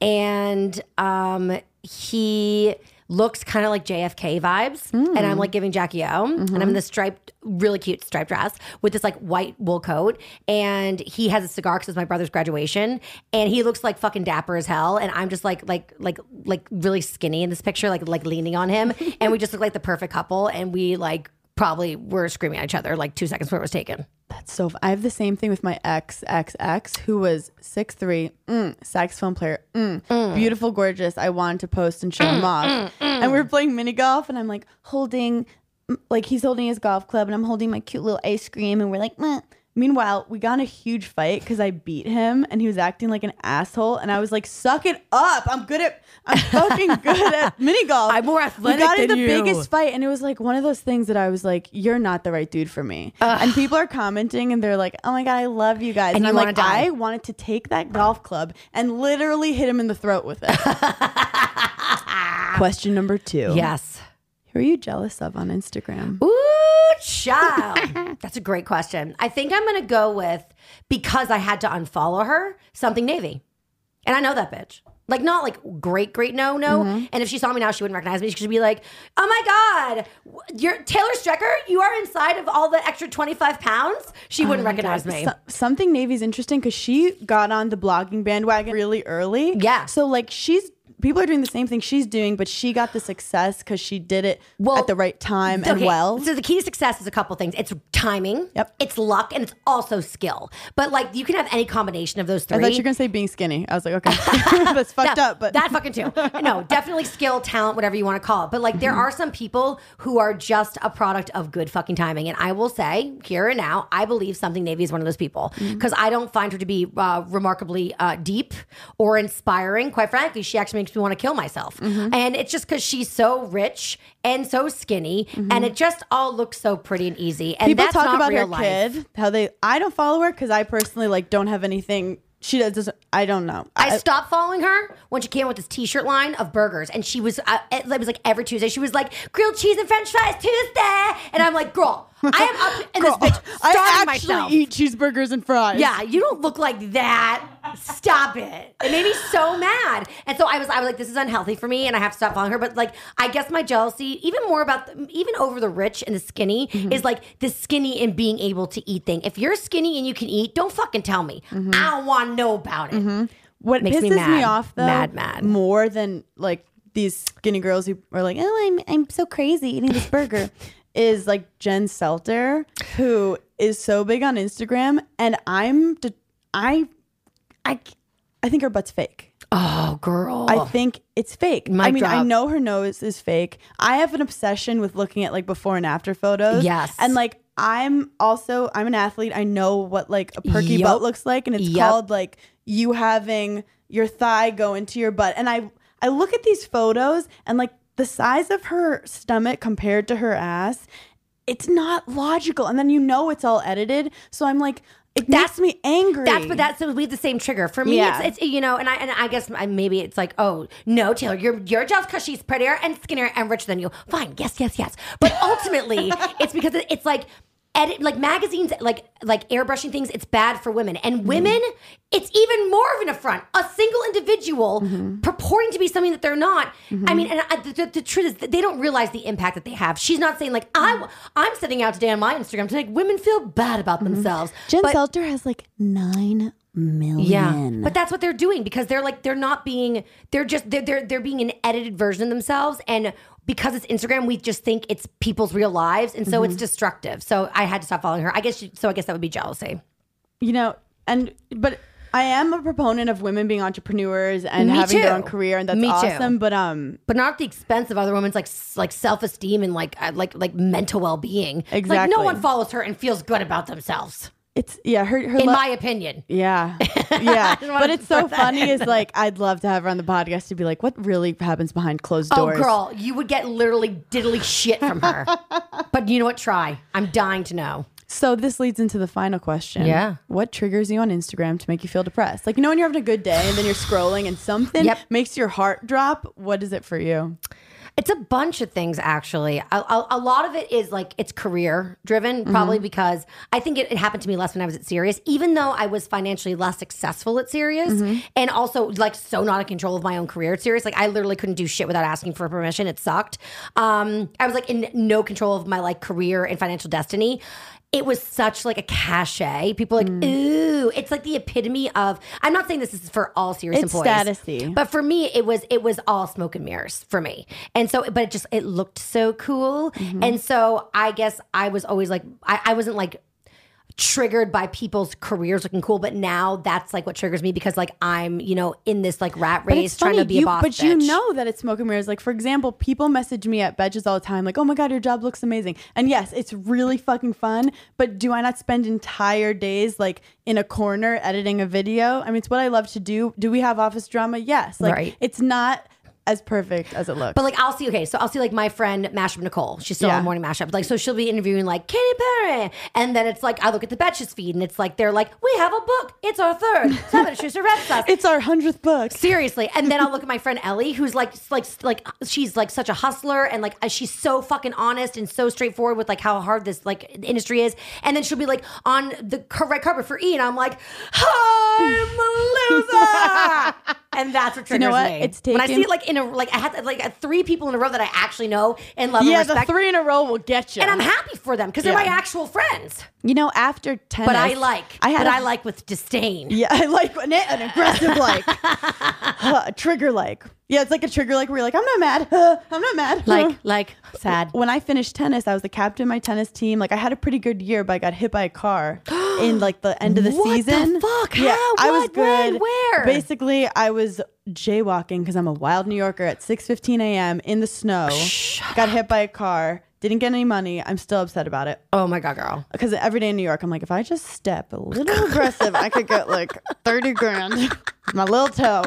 and um, he looks kind of like JFK vibes, and I'm like giving Jackie O, and I'm in this striped, really cute striped dress with this like white wool coat, and he has a cigar because it's my brother's graduation, and he looks like fucking dapper as hell, and I'm just like like like like really skinny in this picture, like like leaning on him, and we just look like the perfect couple, and we like probably were screaming at each other like two seconds before it was taken. That's so. f- I have the same thing with my ex ex ex who was six three, mm, saxophone player, mm, beautiful, gorgeous. I wanted to post and show him off, and we're playing mini golf, and I'm like holding, mm, like he's holding his golf club, and I'm holding my cute little ice cream, and we're like. Meh. Meanwhile, we got in a huge fight because I beat him and he was acting like an asshole. And I was like, "Suck it up! I'm good at, I'm fucking good at mini golf. I'm more athletic We got in the you." biggest fight and it was like one of those things that I was like, you're not the right dude for me. And people are commenting and they're like, oh my God, I love you guys. And, And you I'm like, die. I wanted to take that golf club and literally hit him in the throat with it. Question number two. Yes. Who are you jealous of on Instagram? Ooh, child. That's a great question. I think I'm going to go with because I had to unfollow her, something Navy. And I know that bitch. Like, not like great, great no, no. Mm-hmm. And if she saw me now, she wouldn't recognize me. She'd be like, oh my God, you're Taylor Strecker? You are inside of all the extra 25 pounds? She oh wouldn't recognize me. So- something Navy's interesting because she got on the blogging bandwagon really early. Yeah. So like she's people are doing the same thing she's doing, but she got the success because she did it Well, at the right time and Okay, well. So the key to success is a couple things. It's timing. Yep. It's luck, and it's also skill. But like you can have any combination of those three. I thought you were gonna say being skinny. I was like, okay, that's fucked No, up, but that fucking too. No, definitely skill, talent, whatever you want to call it. But like, there are some people who are just a product of good fucking timing. And I will say here and now, I believe something Navy is one of those people because I don't find her to be uh, remarkably uh, deep or inspiring. Quite frankly, she actually makes me want to kill myself. And it's just because she's so rich and so skinny, and it just all looks so pretty and easy. And people talk about her life. kid, how they. I don't follow her because I personally like don't have anything. She does-. I don't know. I stopped following her when she came with this T-shirt line of burgers, and she was uh, it was like every Tuesday. She was like grilled cheese and French fries Tuesday, and I'm like, girl, I am up in this bitch starving I actually myself. eat cheeseburgers and fries. yeah, you don't look like that. Stop it. It made me so mad. And so I was I was like, this is unhealthy for me and I have to stop following her. But like I guess my jealousy, even more about the, even over the rich and the skinny, Mm-hmm. is like the skinny and being able to eat thing. If you're skinny and you can eat, don't fucking tell me. Mm-hmm. I don't want to know about it. What Makes pisses me me, off though, Mad, mad. more than like these skinny girls who are like, oh, I'm I'm so crazy eating this burger, is like Jen Selter, who is so big on Instagram, and I'm de- I I I think her butt's fake. Oh, girl. I think it's fake. Mic I mean, I know her nose is fake. I have an obsession with looking at like before and after photos. Yes. And like I'm also I'm an athlete. I know what like a perky Yup. butt looks like and it's Yup. called like you having your thigh go into your butt. And I I look at these photos and like the size of her stomach compared to her ass, it's not logical. And then you know it's all edited. So I'm like it That's- makes me angry. That's but that's so we have the same trigger for me. Yeah. It's, it's you know, and I and I guess maybe it's like, oh no, Taylor, you're you're jealous because she's prettier and skinnier and richer than you. Fine, yes, yes, yes. But ultimately, it's because it's like edit like magazines like like airbrushing things. It's bad for women Mm-hmm. and women. It's even more of an affront. A single individual Mm-hmm. purporting to be something that they're not. I mean, and I, the, the, the truth is that they don't realize the impact that they have. She's not saying like I I'm sitting out today on my Instagram to make women feel bad about themselves. Mm-hmm. Jen But- Selter has like nine million. yeah, but that's what they're doing because they're like they're not being they're just they're they're, they're being an edited version of themselves and because it's Instagram we just think it's people's real lives and so Mm-hmm. it's destructive. So I had to stop following her. I guess she, so I guess that would be jealousy. you know, and but I am a proponent of women being entrepreneurs and Me having their own career, and that's Me too. awesome. But um, But not at the expense of other women's like like self esteem and like uh, like like mental well being. Like Exactly. no one follows her and feels good about themselves, it's yeah, her her in lo- my opinion. yeah, yeah. but it's so funny. Is like I'd love to have her on the podcast to be like, what really happens behind closed Oh, doors. girl, you would get literally diddly shit from her. but you know what? Try. I'm dying to know. So this leads into the final question. Yeah. What triggers you on Instagram to make you feel depressed? Like you know when you're having a good day and then you're scrolling and something Yep. makes your heart drop. What is it for you? It's a bunch of things, actually. A, a, a lot of it is like it's career driven, probably because I think it, it happened to me less when I was at Sirius, even though I was financially less successful at Sirius and also like so not in control of my own career at Sirius. Like I literally couldn't do shit without asking for permission. It sucked. Um, I was like in no control of my like career and financial destiny. It was such like a cachet. People like, ooh, it's like the epitome of. I'm not saying this is for all Sirius It's employees, statusy. but for me, it was it was all smoke and mirrors for me. And so, but it just it looked so cool. Mm-hmm. And so, I guess I was always like, I, I wasn't like triggered by people's careers looking cool, but now that's like what triggers me because like I'm you know in this like rat race trying to be you, a boss. But you know that it's smoke and mirrors. Like for example, people message me at Betches all the time, like, "Oh my god, your job looks amazing." And yes, it's really fucking fun. But do I not spend entire days like in a corner editing a video? I mean, it's what I love to do. Do we have office drama? Yes. Like Right. it's not as perfect as it looks. But like I'll see, okay, so I'll see like my friend Mashup Nicole. She's still Yeah. on Morning Mashup. Like so she'll be interviewing like Katy Perry. And then it's like I look at the Betches feed and it's like they're like, We have a book. It's our third. Seven Schuster Red Sauce. it's our hundredth book. Seriously, and then I'll look at my friend Ellie, who's like, like, like, she's like such a hustler, and like, uh, she's so fucking honest and so straightforward with like how hard this like industry is. And then she'll be like on the car- red carpet for E, and I'm like, I'm a loser, and that's what triggers know what? me. It's when I see it like in a like I had like three people in a row that I actually know and love Yeah, and the three in a row will get you. and I'm happy for them because they're Yeah. my actual friends. you know, after tennis, But I like, I had but a- I like with disdain. Yeah, I like an, an aggressive like, uh, a trigger like. Yeah, it's like a trigger like where you're like, I'm not mad. Uh, I'm not mad. Like, like sad. when I finished tennis, I was the captain of my tennis team. Like I had a pretty good year, but I got hit by a car in like the end of the season. What the fuck? Yeah, How? I was What? When? good. Where? Basically, I was jaywalking because I'm a wild New Yorker at 6:15 a.m. in the snow. Shut got hit by a car. Didn't get any money. I'm still upset about it Oh my god, girl. because every day in New York, I'm like, if I just step a little aggressive, I could get like 30 grand, my little toe.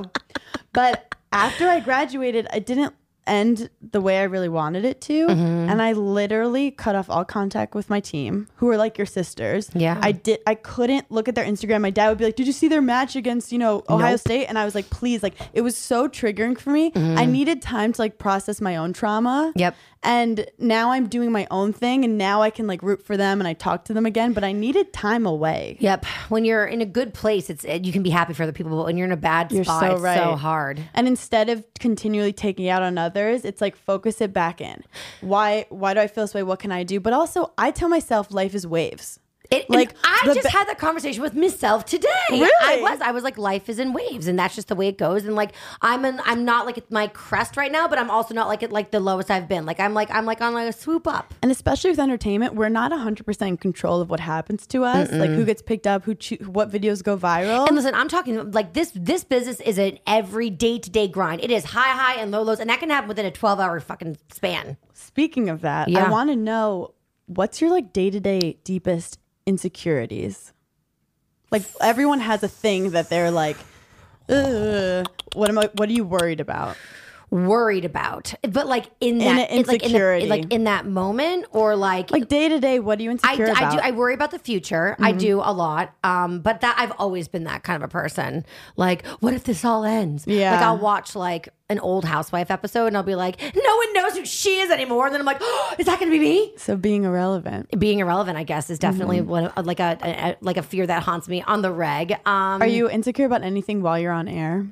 But after I graduated, I didn't end the way I really wanted it to. Mm-hmm. And I literally cut off all contact with my team, who are like your sisters. Yeah. I did I couldn't look at their Instagram. My dad would be like, Did you see their match against, you know, Ohio Nope. State? And I was like, please, like it was so triggering for me. I needed time to like process my own trauma. Mm-hmm. Yep. And now I'm doing my own thing and now I can like root for them and I talk to them again, but I needed time away. Yep. When you're in a good place, it's you can be happy for other people, but when you're in a bad You're spot, so it's right. so hard. And instead of continually taking it out on others, it's like focus it back in. Why why do I feel this way? What can I do? But also I tell myself life is waves. It, Like, I just had that conversation with myself today. Really? I was. I was like, life is in waves, and that's just the way it goes. And like, I'm an, I'm not like at my crest right now, but I'm also not like at like the lowest I've been. Like I'm like I'm like on like a swoop up. And especially with entertainment, we're not 100% in control of what happens to us, like who gets picked up, who choo- what videos go viral. And listen, I'm talking like this. This business is an every day to day grind. It is high high and low lows, and that can happen within a 12 hour fucking span. Speaking of that, Yeah. I want to know what's your like day-to-day deepest insecurities? Like everyone has a thing that they're like, what am I what are you worried about? Worried about, but like in In that, it- like in, the, like in that moment, or like Like day to day, what are you I, insecure I about? Mm-hmm. do. I worry about the future. I do a lot. Um, but that I've always been that kind of a person. Like, what if this all ends? Yeah. Like I'll watch like an old housewife episode and I'll be like, no one knows who she is anymore. And then I'm like, oh, is that going to be me? so being irrelevant. Being irrelevant, I guess, is definitely Mm-hmm. one of, like a, a, a- like a fear that haunts me on the reg. Um, Are you insecure about anything while you're on air?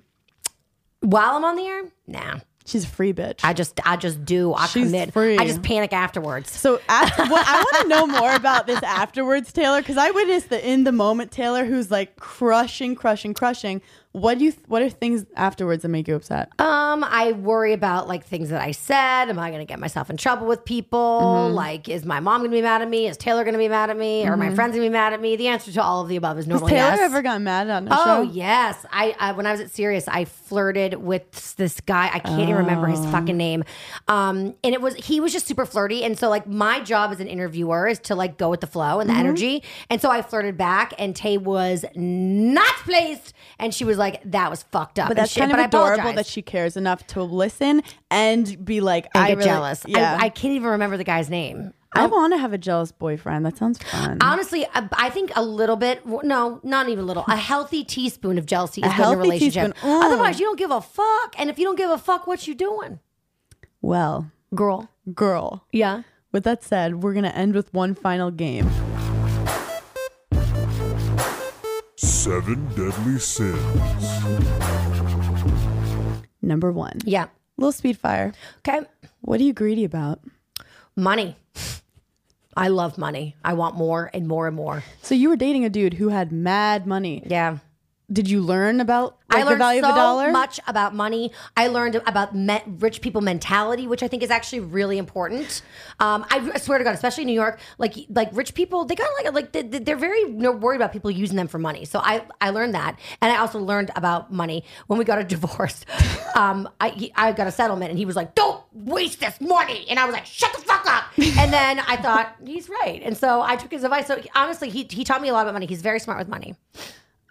while I'm on the air? Nah. She's a free bitch. I just I just do. I She's commit. free. I just panic afterwards. so after, what, I want to know more about this afterwards, Taylor, because I witnessed the in the moment Taylor who's like crushing, crushing, crushing. What do you? What are things afterwards that make you upset? Um, I worry about like things that I said. Am I going to get myself in trouble with people? Mm-hmm. Like, is my mom going to be mad at me? Is Taylor going to be mad at me? Are my friends going to be mad at me? The answer to all of the above is Has normally Taylor yes. ever gotten mad on a Oh show? Oh yes, I, I when I was at Sirius, I flirted with this guy. I can't even remember his Oh. fucking name. Um, and it was he was just super flirty. And so like my job as an interviewer is to like go with the flow and the Mm-hmm. energy. And so I flirted back, and Tay was not pleased, and she was like, "That was fucked up." But that's she- kind of but adorable that she cares enough to listen and be like, and I get really- jealous. Yeah, I, I can't even remember the guy's name. I want to have a jealous boyfriend. That sounds fun. Honestly, I, I think a little bit. No, not even a little. A healthy teaspoon of jealousy is A good in a relationship. Mm. Otherwise, you don't give a fuck. And if you don't give a fuck, what you doing, well, girl? girl. Yeah. With that said, we're gonna end with one final game. Seven deadly sins. Number one, Yeah. little speed fire. Okay. What are you greedy about? Money. I love money. I want more and more and more. So you were dating a dude who had mad money. Yeah. Did you learn about like, I learned the value so of a dollar? much about money. I learned about me- rich people mentality, which I think is actually really important. Um, I, I swear to God, especially in New York, like like rich people, they got like like they, they're very you know, worried about people using them for money. So I I learned that, and I also learned about money when we got a divorce. um, I he, I got a settlement, and he was like, "Don't waste this money," and I was like, "Shut the fuck up." and then I thought he's right, and so I took his advice. So honestly, he he taught me a lot about money. He's very smart with money.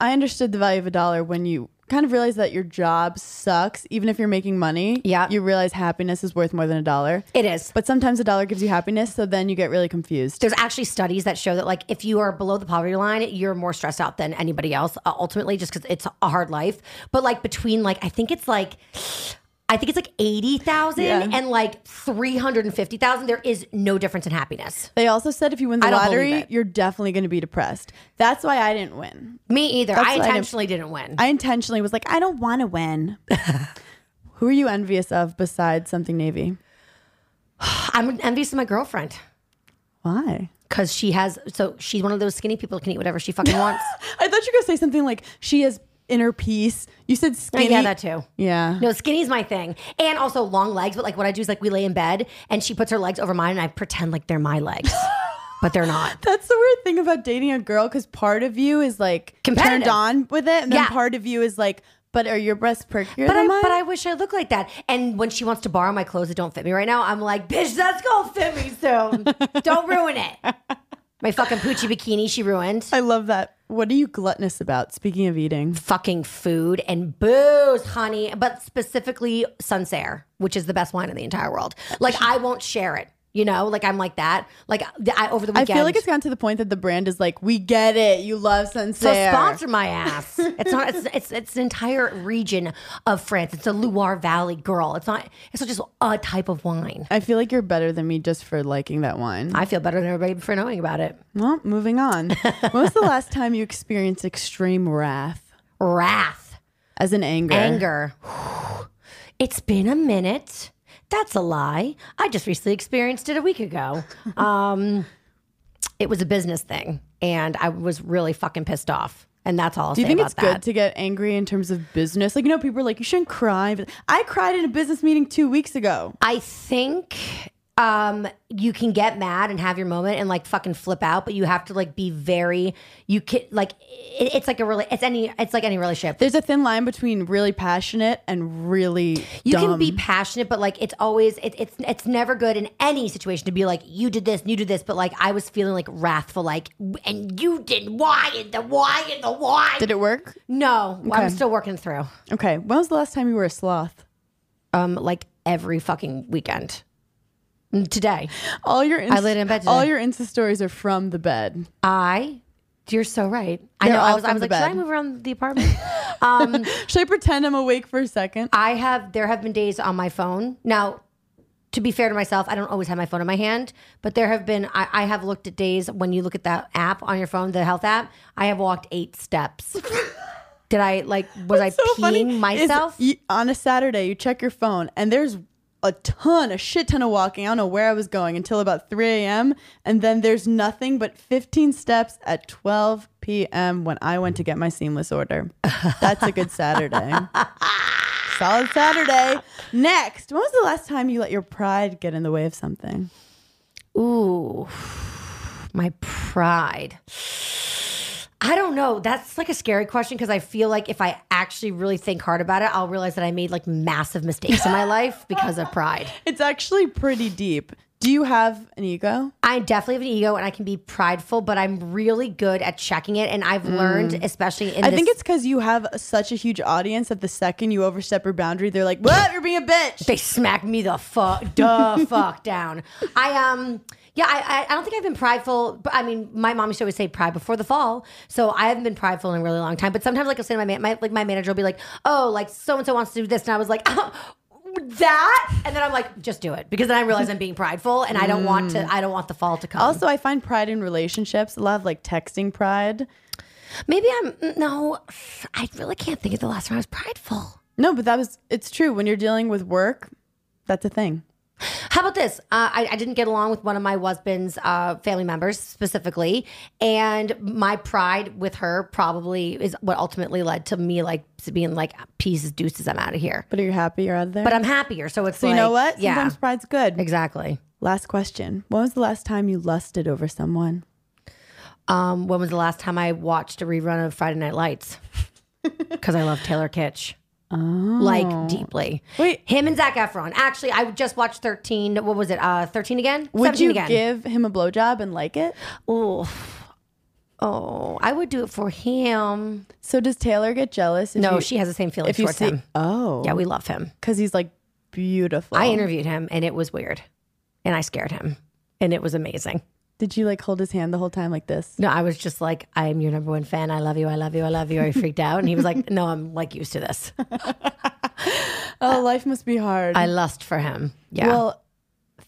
I understood the value of a dollar when you kind of realize that your job sucks, even if you're making money. Yeah. You realize happiness is worth more than a dollar. It is. But sometimes a dollar gives you happiness, so then you get really confused. there's actually studies that show that like if you are below the poverty line you're more stressed out than anybody else uh, ultimately just because it's a hard life but like between like i think it's like i think it's like 80000 Yeah. and like 350000 there is no difference in happiness They also said if you win the I don't believe lottery, you're definitely going to be depressed. That's why I didn't win. me either That's i why I didn't- intentionally didn't win I intentionally was like, I don't want to win. Who are you envious of besides something navy? I'm envious of my girlfriend Why? because she has. So she's one of those skinny people who can eat whatever she fucking wants. I thought you were gonna say something like she has inner peace. You said oh, skinny. yeah, that too. Yeah. No, skinny's my thing. And also long legs. But like what I do is like we lay in bed and she puts her legs over mine and I pretend like they're my legs. but they're not. That's the weird thing about dating a girl because part of you is like turned on with it, and then part of you is like, but are your breasts perkier But I, than mine? but I wish I looked like that. And when she wants to borrow my clothes that don't fit me right now, I'm like, bitch, that's gonna fit me soon. don't ruin it. My fucking Pucci bikini she ruined. I love that. What are you gluttonous about? Speaking of eating, Fucking food and booze, honey. But specifically Sancerre, which is the best wine in the entire world. Like I won't share it. You know, like I'm like that. Like I, over the weekend, I feel like it's gotten to the point that the brand is like, we get it. You love Sancerre. So sponsor my ass. It's not. It's, it's it's an entire region of France. It's a Loire Valley girl. It's not. It's not just a type of wine. I feel like you're better than me just for liking that wine. I feel better than everybody for knowing about it. well, moving on. when was the last time you experienced extreme wrath? Wrath, As in anger. anger. It's been a minute. That's a lie. I just recently experienced it a week ago. Um, it was a business thing, and I was really fucking pissed off. And that's all I'll Do you think it's that. good to get angry in terms of business? Like, you know, people are like, you shouldn't cry. But I cried in a business meeting two weeks ago. I think um you can get mad and have your moment and like fucking flip out but you have to like be very you can like it, it's like a really it's any it's like any relationship There's a thin line between really passionate and really you can be passionate but like it's always it, it's it's never good in any situation to be like you did this and you did this but like i was feeling like wrathful like and you did why and the why and the why Did it work? no Okay. i'm still working through Okay. When was the last time you were a sloth? um like every fucking weekend today All your Insta- laid in bed all your Insta stories are from the bed. I, you're so right. I They're know. I was, I was like, should I move around the apartment? um, Should I pretend I'm awake for a second? I have. There have been days on my phone. Now, to be fair to myself, I don't always have my phone in my hand, but there have been. I, I have looked at days when you look at that app on your phone, the health app. I have walked eight steps. Did I like? Was I so peeing is myself? you- on a Saturday, you check your phone and there's a ton, a shit ton of walking. I don't know where I was going until about 3 a.m. And then there's nothing but 15 steps at 12 p.m. when I went to get my seamless order. That's a good Saturday. Solid Saturday. Next, when was the last time you let your pride get in the way of something? Ooh, my pride. I don't know. That's like a scary question because I feel like if I actually really think hard about it, I'll realize that I made like massive mistakes in my life because of pride. It's actually pretty deep. Do you have an ego? I definitely have an ego and I can be prideful, but I'm really good at checking it. And I've learned, especially in I this, think it's because you have such a huge audience that the second you overstep your boundary, they're like, "What? You're being a bitch." they smack me the fuck, duh, fuck down. I um. Yeah, I, I don't think I've been prideful, but I mean, my mom used to always say pride before the fall, so I haven't been prideful in a really long time. But sometimes, like I'll say to my man, my like my manager will be like, "Oh, like so and so wants to do this," and I was like, uh, "That," and then I'm like, "Just do it," because then I realize I'm being prideful, and I don't want to. Mm. I don't want the fall to come. Also, I find pride in relationships. A lot of like texting pride. Maybe I'm mm, no. I really can't think of the last time I was prideful. No, but that was it's true. When you're dealing with work, that's a thing. How about this? Uh, I, I didn't get along with one of my husband's uh, family members specifically, and my pride with her probably is what ultimately led to me like being like pieces deuces. I'm out of here, But are you happy you're out of there? but I'm happier. So it's so like, you know what? Yeah, Sometimes pride's good. exactly. Last question. When was the last time you lusted over someone? Um, when was the last time I watched a rerun of Friday Night Lights? Because I love Taylor Kitsch. Like deeply. Wait. him and Zac Efron. Actually, I just watched 13. What was it? Uh, 13 again? Would 17 you again. give him a blowjob and like it? Oh, oh, I would do it for him. So does Taylor get jealous? If No, you, she has the same feelings if you towards see. him. Oh, Yeah, we love him. because he's like beautiful. I interviewed him, and it was weird, and I scared him, and it was amazing. Did you like hold his hand the whole time like this? No, I was just like, I am your number one fan. I love you. I love you. I love you. I freaked out? And he was like, No, I'm like used to this. Oh, life must be hard. I lust for him. Yeah. Well,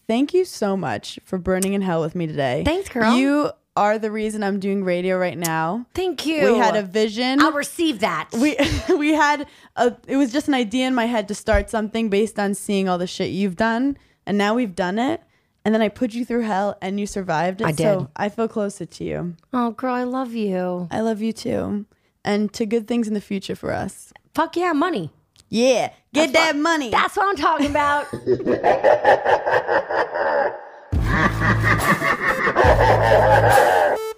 thank you so much for Berning in Hell with me today. Thanks, girl. You are the reason I'm doing radio right now. Thank you. We had a vision. I'll receive that. we we had a it was just an idea in my head to start something based on seeing all the shit you've done and now we've done it and then I put you through hell and you survived it. I did. So I feel closer to you. Oh, girl, I love you. I love you too. And to good things in the future for us. Fuck yeah, money. Yeah, get that's that what, money. That's what I'm talking about.